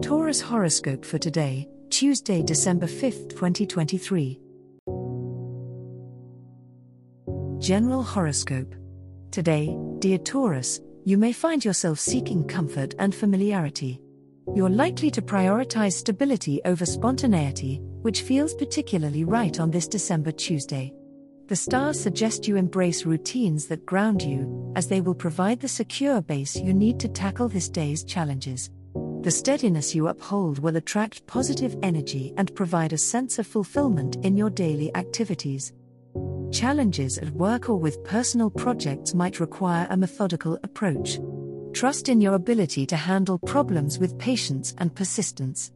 Taurus horoscope for today, Tuesday, December 5th, 2023. General horoscope. Today, dear Taurus, you may find yourself seeking comfort and familiarity. You're likely to prioritize stability over spontaneity, which feels particularly right on this December Tuesday. The stars suggest you embrace routines that ground you, as they will provide the secure base you need to tackle this day's challenges. The steadiness you uphold will attract positive energy and provide a sense of fulfillment in your daily activities. Challenges at work or with personal projects might require a methodical approach. Trust in your ability to handle problems with patience and persistence.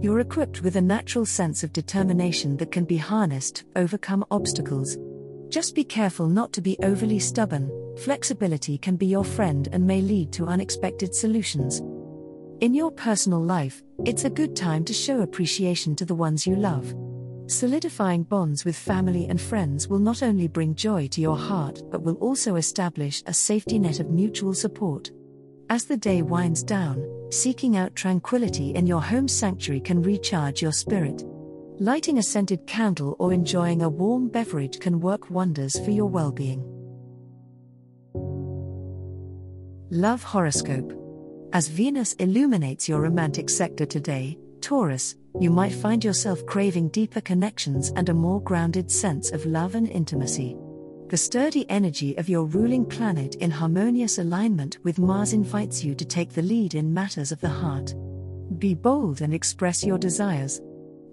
You're equipped with a natural sense of determination that can be harnessed to overcome obstacles. Just be careful not to be overly stubborn, flexibility can be your friend and may lead to unexpected solutions. In your personal life, it's a good time to show appreciation to the ones you love. Solidifying bonds with family and friends will not only bring joy to your heart but will also establish a safety net of mutual support. As the day winds down, seeking out tranquility in your home sanctuary can recharge your spirit. Lighting a scented candle or enjoying a warm beverage can work wonders for your well being. Love Horoscope as Venus illuminates your romantic sector today, Taurus, you might find yourself craving deeper connections and a more grounded sense of love and intimacy. The sturdy energy of your ruling planet in harmonious alignment with Mars invites you to take the lead in matters of the heart. Be bold and express your desires.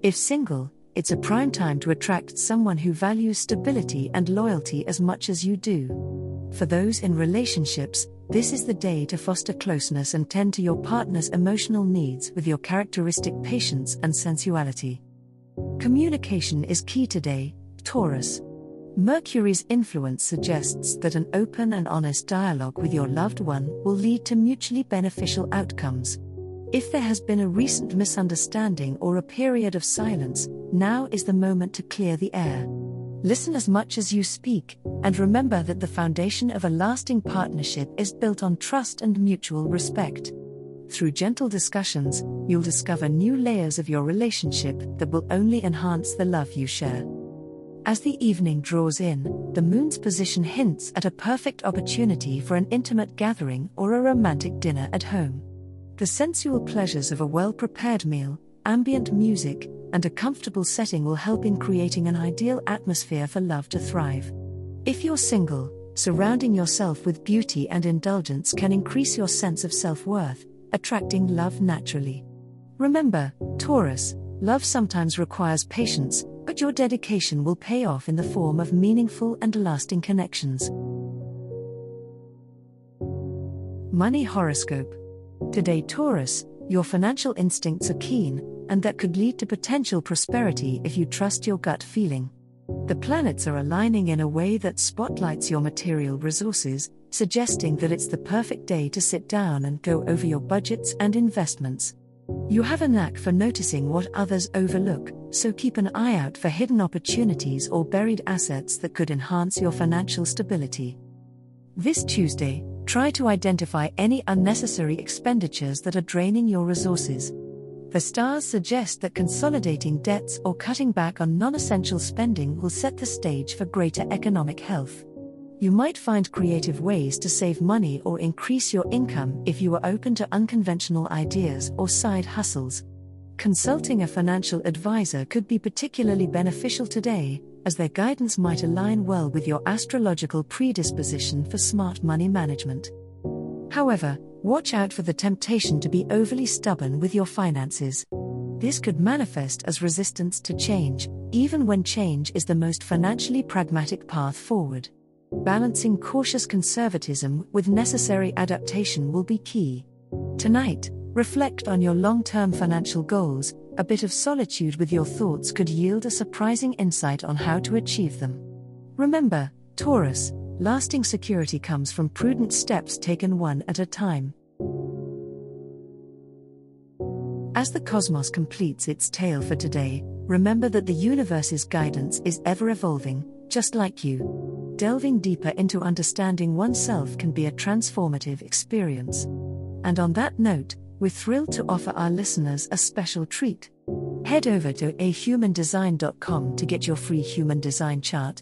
If single, it's a prime time to attract someone who values stability and loyalty as much as you do. For those in relationships, this is the day to foster closeness and tend to your partner's emotional needs with your characteristic patience and sensuality. Communication is key today, Taurus. Mercury's influence suggests that an open and honest dialogue with your loved one will lead to mutually beneficial outcomes. If there has been a recent misunderstanding or a period of silence, now is the moment to clear the air. Listen as much as you speak, and remember that the foundation of a lasting partnership is built on trust and mutual respect. Through gentle discussions, you'll discover new layers of your relationship that will only enhance the love you share. As the evening draws in, the moon's position hints at a perfect opportunity for an intimate gathering or a romantic dinner at home. The sensual pleasures of a well prepared meal, ambient music, and a comfortable setting will help in creating an ideal atmosphere for love to thrive. If you're single, surrounding yourself with beauty and indulgence can increase your sense of self worth, attracting love naturally. Remember, Taurus, love sometimes requires patience, but your dedication will pay off in the form of meaningful and lasting connections. Money Horoscope Today, Taurus, your financial instincts are keen, and that could lead to potential prosperity if you trust your gut feeling. The planets are aligning in a way that spotlights your material resources, suggesting that it's the perfect day to sit down and go over your budgets and investments. You have a knack for noticing what others overlook, so keep an eye out for hidden opportunities or buried assets that could enhance your financial stability. This Tuesday, try to identify any unnecessary expenditures that are draining your resources. The stars suggest that consolidating debts or cutting back on non essential spending will set the stage for greater economic health. You might find creative ways to save money or increase your income if you are open to unconventional ideas or side hustles. Consulting a financial advisor could be particularly beneficial today, as their guidance might align well with your astrological predisposition for smart money management. However, Watch out for the temptation to be overly stubborn with your finances. This could manifest as resistance to change, even when change is the most financially pragmatic path forward. Balancing cautious conservatism with necessary adaptation will be key. Tonight, reflect on your long term financial goals. A bit of solitude with your thoughts could yield a surprising insight on how to achieve them. Remember, Taurus, lasting security comes from prudent steps taken one at a time. As the cosmos completes its tale for today, remember that the universe's guidance is ever evolving, just like you. Delving deeper into understanding oneself can be a transformative experience. And on that note, we're thrilled to offer our listeners a special treat. Head over to ahumandesign.com to get your free human design chart,